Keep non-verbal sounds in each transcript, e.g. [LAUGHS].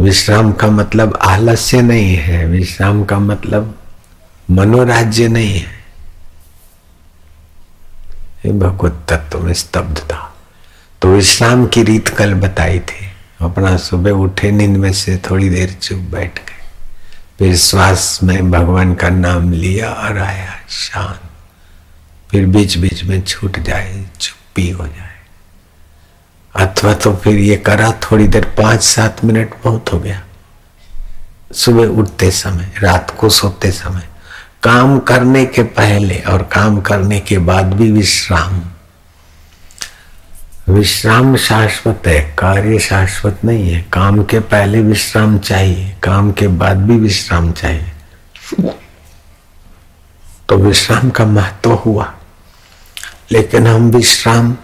विश्राम का मतलब आलस्य नहीं है, विश्राम का मतलब मनोराज्य नहीं है। भगवत तत्व में स्तब्धता। तो विश्राम की रीत कल बताई थी। अपना सुबह उठे, नींद में से थोड़ी देर चुप बैठ गए। फिर श्वास में भगवान का नाम लिया और आया, शांत। फिर बीच बीच में छूट जाए, चुप्पी हो जाए। अथवा तो फिर ये करा थोड़ी देर पाँच सात मिनट बहुत हो गया। सुबह उठते समय, रात को सोते समय, काम करने के पहले और काम करने के बाद भी विश्राम। विश्राम शाश्वत है, कार्य शाश्वत नहीं है। काम के पहले विश्राम चाहिए, काम के बाद भी विश्राम चाहिए। तो विश्राम का महत्व हुआ। लेकिन हम विश्राम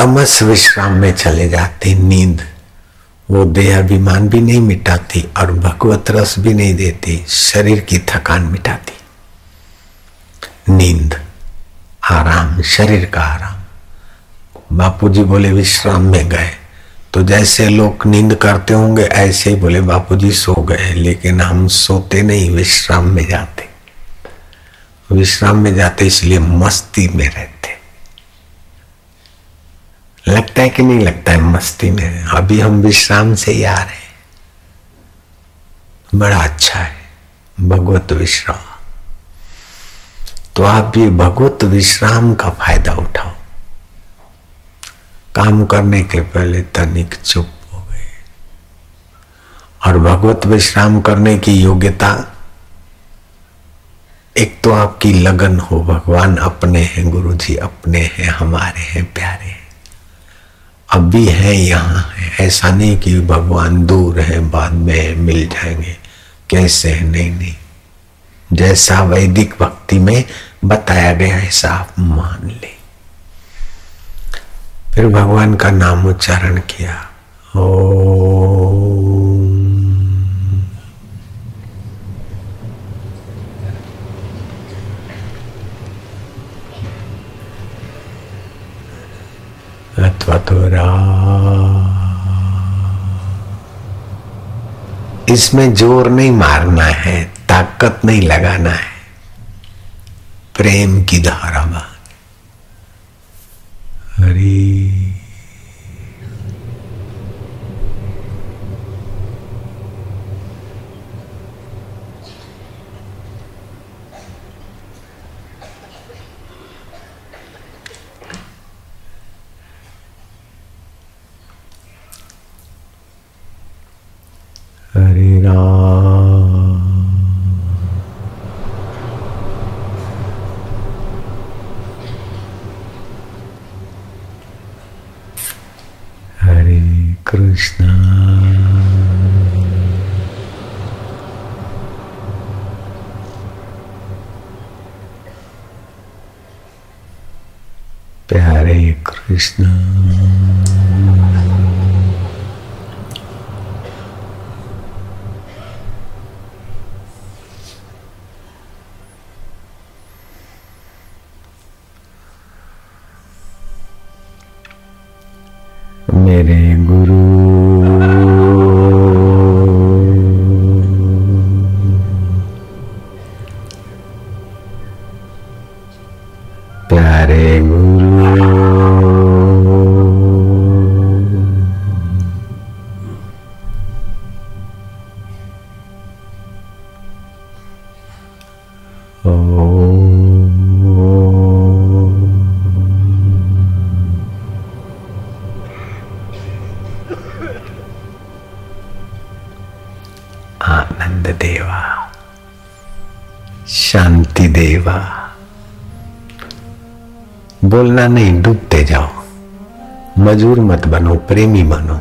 तमस विश्राम में चले जाते, नींद। वो देह अभिमान भी नहीं मिटाती और भगवत रस भी नहीं देती, शरीर की थकान मिटाती। नींद, आराम, शरीर का आराम। बापू जी बोले, विश्राम में गए। तो जैसे लोग नींद करते होंगे, ऐसे ही बोले बापू जी सो गए, लेकिन हम सोते नहीं, विश्राम में जाते। विश्राम में जाते इसलिए मस्ती में रहते। लगता है कि नहीं लगता है, मस्ती में अभी हम विश्राम से ही आ रहे हैं। बड़ा अच्छा है, भगवत विश्राम। तो आप भी भगवत विश्राम का फ़ायदा उठाओ। काम करने के पहले तनिक चुप हो गए। और भगवत विश्राम करने की योग्यता, एक तो आपकी लगन हो, भगवान अपने हैं गुरु जी अपने हैं, हमारे हैं, प्यारे हैं। अब भी है यहाँ है ऐसा नहीं कि भगवान दूर है, बाद में मिल जाएँगे। कैसे? है नहीं नहीं। जैसा वैदिक भक्ति में बताया गया ऐसा आप मान ले। फिर भगवान का नाम उच्चारण किया। ओ अथवा तो इसमें ज़ोर नहीं मारना है ताकत नहीं लगाना है। प्रेम की धारा हरे राम हरे कृष्णा प्यारे कृष्ण प्यारे गुरु बोलना नहीं, डूबते जाओ। मजूर मत बनो, प्रेमी बनो।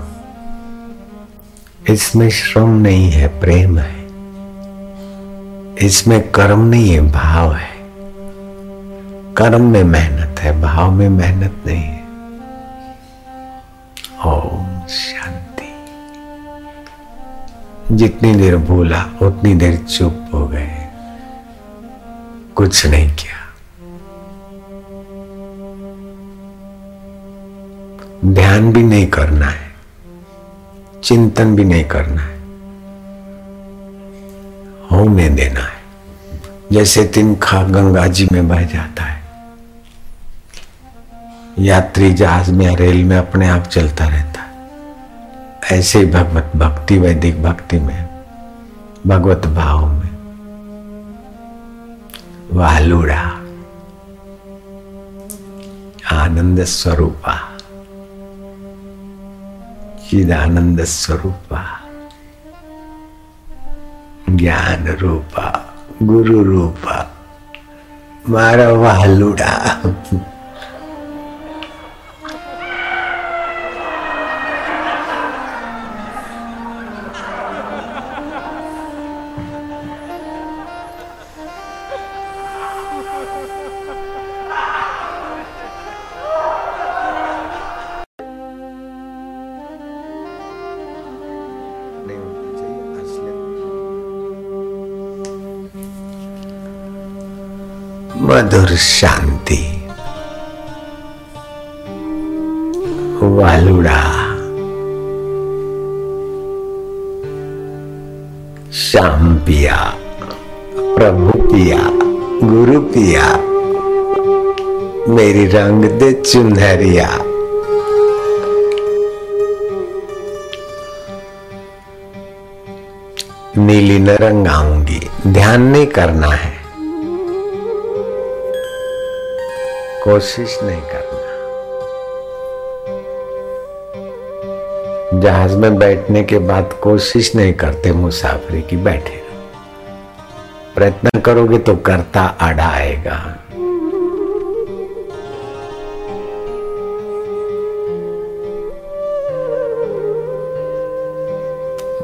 इसमें श्रम नहीं है, प्रेम है। इसमें कर्म नहीं है, भाव है। कर्म में मेहनत है, भाव में मेहनत नहीं है। ओम शांति। जितनी देर भूला, उतनी देर चुप हो गए। कुछ नहीं किया। ध्यान भी नहीं करना है, चिंतन भी नहीं करना है, होने देना है। जैसे तिनखा गंगा जी में बह जाता है, यात्री जहाज़ में या रेल में अपने आप चलता रहता है। ऐसे ही भगवत भक्ति, वैदिक भक्ति में, भगवत भाव में, वालुड़ा, आनंद स्वरूपा। चिदानंद स्वरूपा ज्ञान रूपा गुरु रूपा मारा वालुड़ा मधुर शांति। वालुड़ा। श्याम पिया प्रभु पिया गुरु पिया मेरी रंग दे चुनहरिया। नीली न रंग आऊँगी। ध्यान नहीं करना है। कोशिश नहीं करना जहाज में बैठने के बाद कोशिश नहीं करते मुसाफरी की बैठे प्रयत्न करोगे तो करता आड़ा आएगा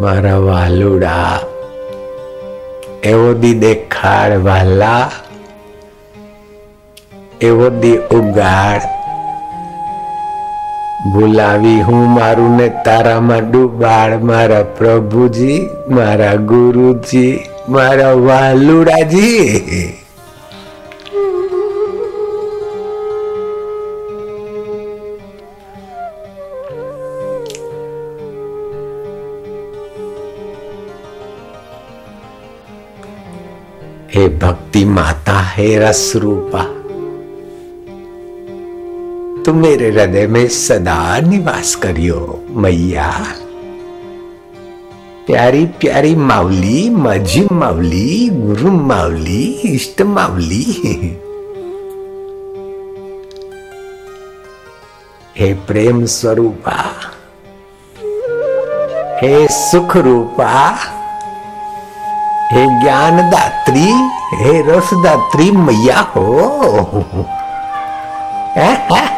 મારા વાલુડા એવો દી દેખાડ વાલા એવો દી ઉગાડ ભૂલાવી હું મારું ને તારામાં ડૂબાડ મારા પ્રભુજી મારા ગુરુજી મારા વાલુડાજી हे भक्ति माता हे रस रूपा तुम मेरे हृदय में सदा निवास करियो, मैया। प्यारी प्यारी मावली माझी मावली गुरु मावली इष्ट मावली हे प्रेम स्वरूपा, हे सुख रूपा हे ज्ञान दात्री हे रस दात्री मैया हो। [LAUGHS]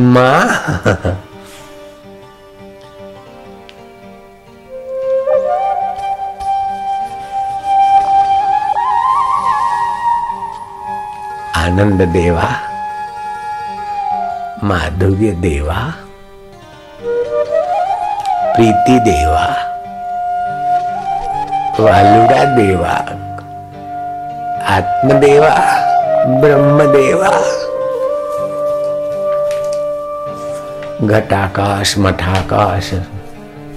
माँ। आनंद देवा माधुर्य देवा प्रीति देवा वालुड़ा देवा आत्मदेवा ब्रह्मदेवा। घटाकाश, मठाकाश,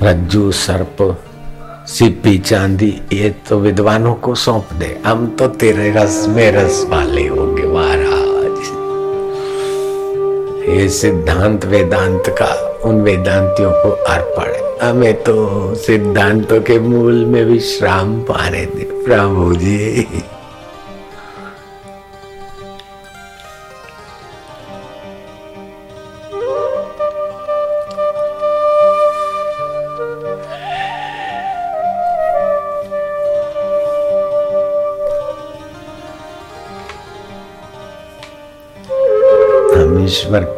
रज्जू, सर्प सिप्पी चांदी, ये तो विद्वानों को सौंप दे। हम तो तेरे रस में रस वाले होंगे महाराज। ये सिद्धांत वेदांत का, उन वेदांतियों को अर्पण हमें तो सिद्धांतों के मूल में विश्राम पाने दे, प्रभु जी।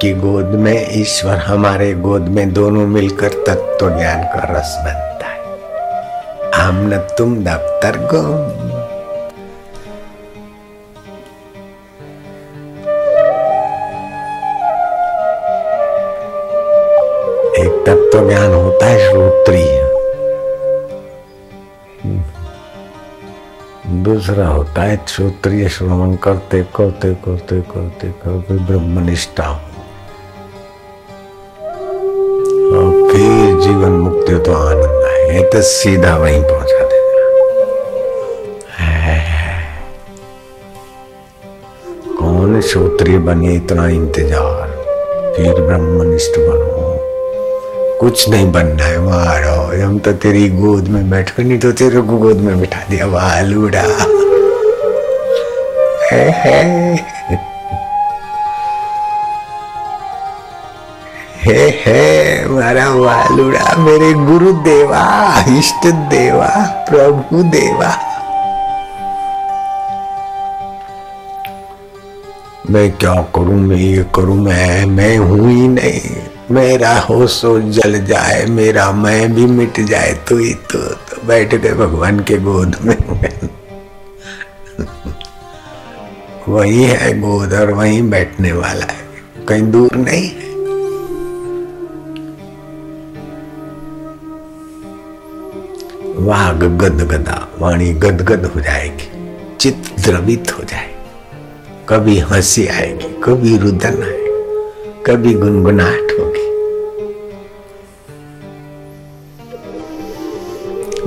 की गोद में, ईश्वर हमारे गोद में दोनों मिलकर तत्व ज्ञान का रस बनता है। हम न तुम दफ्तर गो। एक तत्व ज्ञान होता है श्रोत्रिय। दूसरा होता है श्रोत्रिय श्रवण करते करते करते करते करते ब्रह्मनिष्ठा हो। तो आनंद आए तो सीधा वहीं पहुँचा देगा कौन श्रोत्रिय बने इतना इंतज़ार? फिर ब्रह्मनिष्ठ बनो। कुछ नहीं बनना है मारो हम तो तेरी गोद में बैठ नहीं तो तेरे को गोद में बिठा दिया वालूड़ा है, है। हे हे मारा वालुड़ा मेरे गुरु देवा इष्ट देवा प्रभु देवा। मैं क्या करूँ मैं ये करूँ मैं मैं हूँ ही नहीं। मेरा हो सो जल जाए मेरा मैं भी मिट जाए तू ही तो, तो बैठ गए भगवान के गोद में। [LAUGHS] वही है गोद और वही बैठने वाला है कहीं दूर नहीं है। वाग गद गदा, वाणी गदगद हो जाएगी, चित्त द्रवित हो जाए कभी हँसी आएगी, कभी रुदन आएगी, कभी गुनगुनाहट होगी।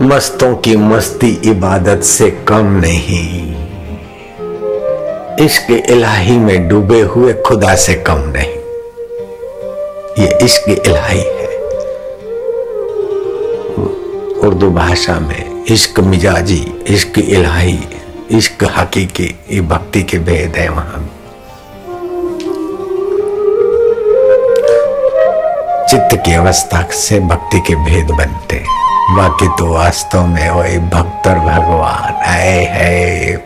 मस्तों की मस्ती इबादत से कम नहीं। इश्क इलाही में डूबे हुए खुदा से कम नहीं। ये इश्क इलाही है। उर्दू भाषा में इश्क मिजाजी, इश्क इलाही, इश्क हकीकी, ये भक्ति के भेद है वहाँ। चित्त की अवस्था से भक्ति के भेद बनते बाकी तो वास्तव में वो भक्त और भगवान। आए है।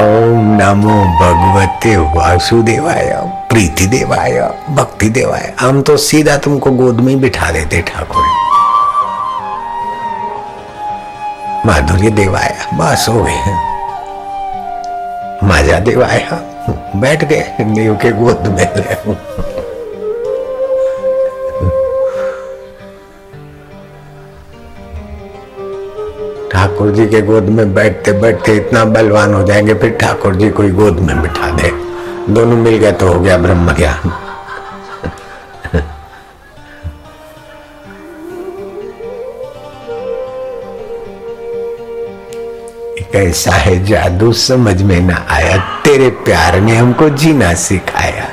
ओम नमो भगवते वासुदेवाय, प्रीति देवाय, भक्ति देवाय। हम तो सीधा तुमको गोद में बिठा देते ठाकुर। माधुर्य देवाया, बस हो गए माजा देवाया, बैठ गए देव के गोद में ले ठाकुर जी के गोद में बैठते बैठते इतना बलवान हो जाएँगे, फिर ठाकुर जी कोई गोद में बिठा दे। दोनों मिल गए तो हो गया ब्रह्म ज्ञान कैसा है जादू, समझ में ना आया। तेरे प्यार ने हमको जीना सिखाया।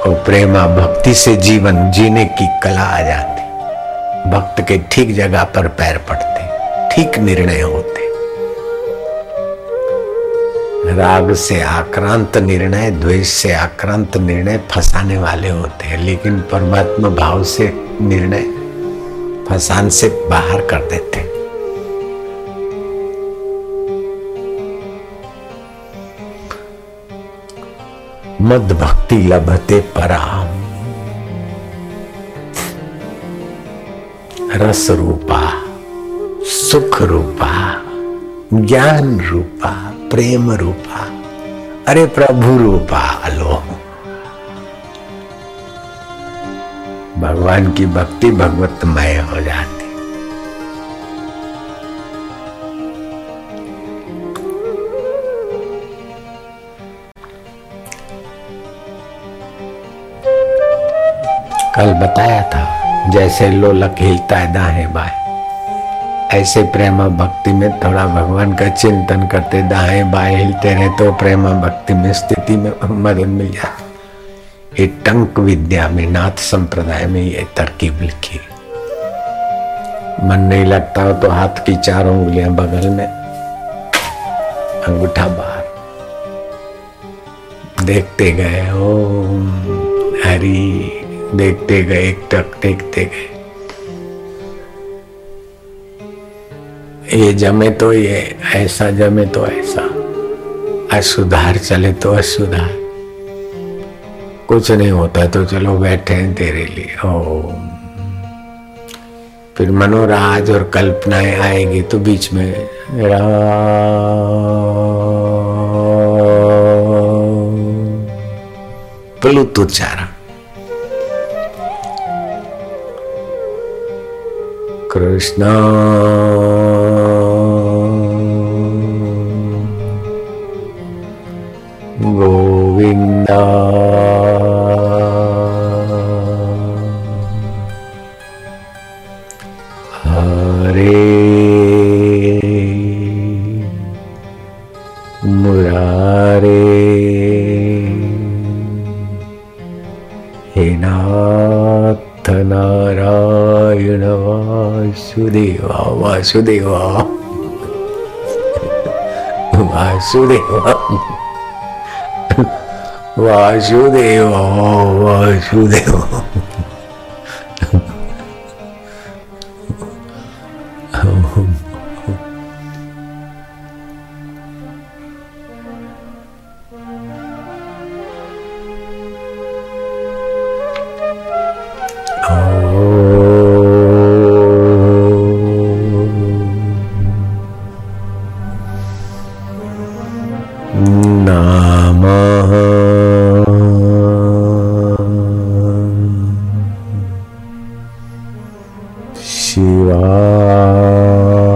और प्रेमा, भक्ति से जीवन जीने की कला आ जाती। भक्त के ठीक जगह पर पैर पड़ते, ठीक निर्णय होते। राग से आक्रांत निर्णय, द्वेष से आक्रांत निर्णय फंसाने वाले होते हैं, लेकिन परमात्मा भाव से निर्णय फसान से बाहर कर देते मद भक्ति लभते पराम। रस रूपा सुख रूपा ज्ञान रूपा प्रेम रूपा अरे प्रभु रूपा लो भगवान की भक्ति भगवतमय हो जाती। कल बताया था, जैसे लोलक हिलता है दाहे बाएँ ऐसे प्रेमा भक्ति में थोड़ा भगवान का चिंतन करते दाएँ बाएँ हिलते रहे तो प्रेमा भक्ति में स्थिति में मदद मिल जाती ये टंक विद्या में, नाथ संप्रदाय में ये तरकीब लिखी। मन नहीं लगता हो तो हाथ की चारों उंगलियाँ बगल में, अंगूठा बाहर। देखते गए, ओम हरी। देखते गए टक देखते गए। ये जमे तो ये, ऐसा जमे तो ऐसा। असुधार चले तो असुधार। कुछ नहीं होता तो चलो बैठे हैं तेरे लिए। ओ फिर मनोराज और कल्पनाएँ आएगी तो बीच में प्लुत उच्चारण कृष्ण। वासुदेवा। वासुदेवा। वासुदेवा वासुदेवा। वासुदेवा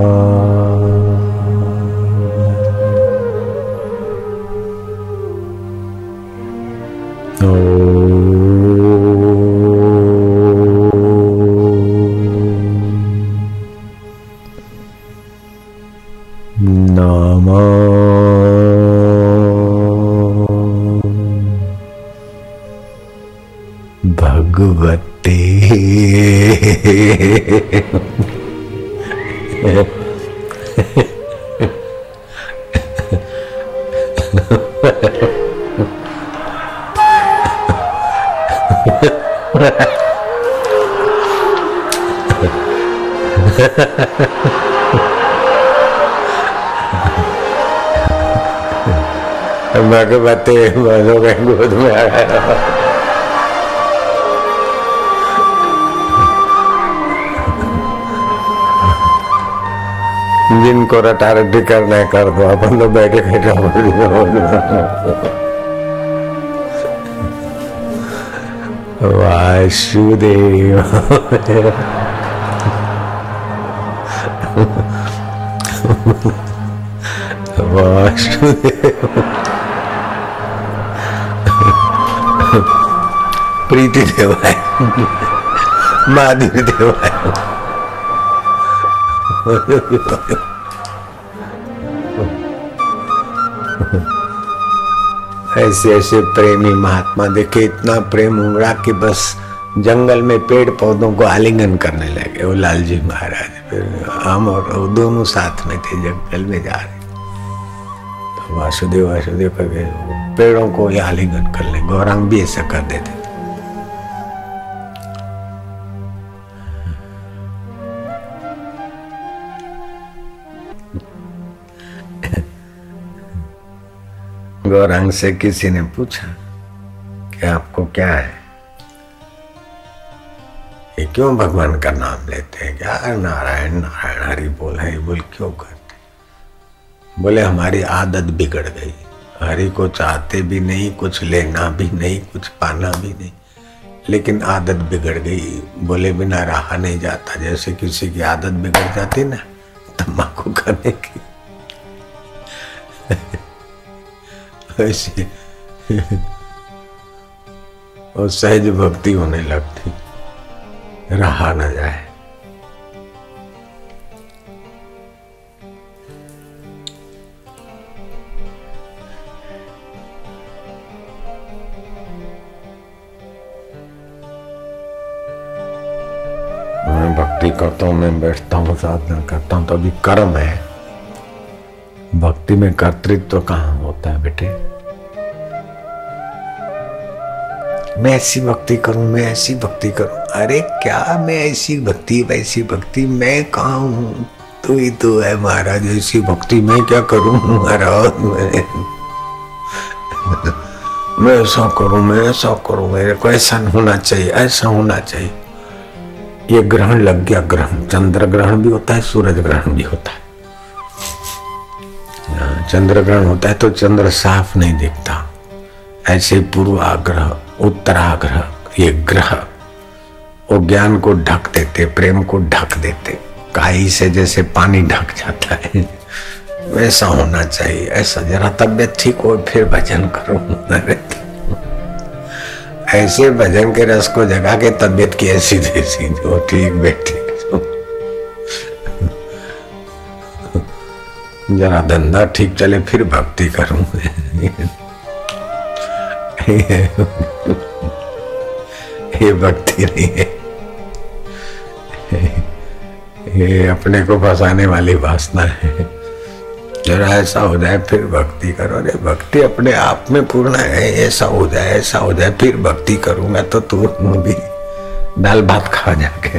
भगवते बोलो गोद में आया जिनको रटा रटी करना कर दो, अपन तो बैठे बैठे वासुदेव प्रीति देवाय महादेव देवाय ऐसे ऐसे प्रेमी महात्मा देखे, इतना प्रेम उमड़ा कि बस जंगल में पेड़ पौधों को आलिंगन करने लगे। वो लालजी महाराज, फिर हम और वो दोनों साथ में थे जंगल में जा रहे। तो वासुदेव वासुदेव करके पेड़ों को आलिंगन कर ले गौरांग भी ऐसा कर देते गौरंग से किसी ने पूछा कि आपको क्या है? ये क्यों भगवान का नाम लेते हैं? क्या नारायण नारायण हरि बोल हरि बोल क्यों करते बोले, हमारी आदत बिगड़ गई। हरि को चाहते भी नहीं, कुछ लेना भी नहीं, कुछ पाना भी नहीं, लेकिन आदत बिगड़ गई। बोले, बिना रहा नहीं जाता, जैसे किसी की आदत बिगड़ जाती ना, तम्बाकू करने की। ऐसे [LAUGHS] और सहज भक्ति होने लगती। रहा न जाए। मैं भक्ति करता हूँ, मैं बैठता हूँ, साधना करता हूँ तो अभी कर्म है। भक्ति में कर्तृत्व तो कहाँ होता है बेटे। मैं ऐसी भक्ति करूँ, मैं ऐसी भक्ति करूँ। अरे क्या मैं ऐसी भक्ति, वैसी भक्ति? मैं कहा हूँ? तू ही तो है महाराज, ऐसी भक्ति मैं क्या करूँ महाराज? मैं मैं ऐसा करूँ, मैं ऐसा करूँ, मेरे को ऐसा होना चाहिए, ऐसा होना चाहिए। ये ग्रहण लग गया ग्रहण, चंद्र ग्रहण भी होता है, सूरज ग्रहण भी होता है। चंद्र ग्रहण होता है तो चंद्र साफ़ नहीं दिखता। ऐसे पूर्वाग्रह, उत्तराग्रह, ये ग्रह, वो ज्ञान को ढक देते, प्रेम को ढक देते। काई से जैसे पानी ढक जाता है, वैसा होना चाहिए, ऐसा जरा तबियत ठीक हो, फिर भजन करो। ऐसे भजन के रस को जगा के तबियत की ऐसी जैसी जो ठीक बैठी। जरा धंधा ठीक चले, फिर भक्ति करूँ। ये भक्ति नहीं है। ये अपने को फंसाने वाली वासना है। जरा ऐसा हो जाए, फिर भक्ति करो। अरे, भक्ति अपने आप में पूर्ण है। ऐसा हो जाए, ऐसा हो जाए, फिर भक्ति करूँगा तो तू भी दाल भात खा जाके।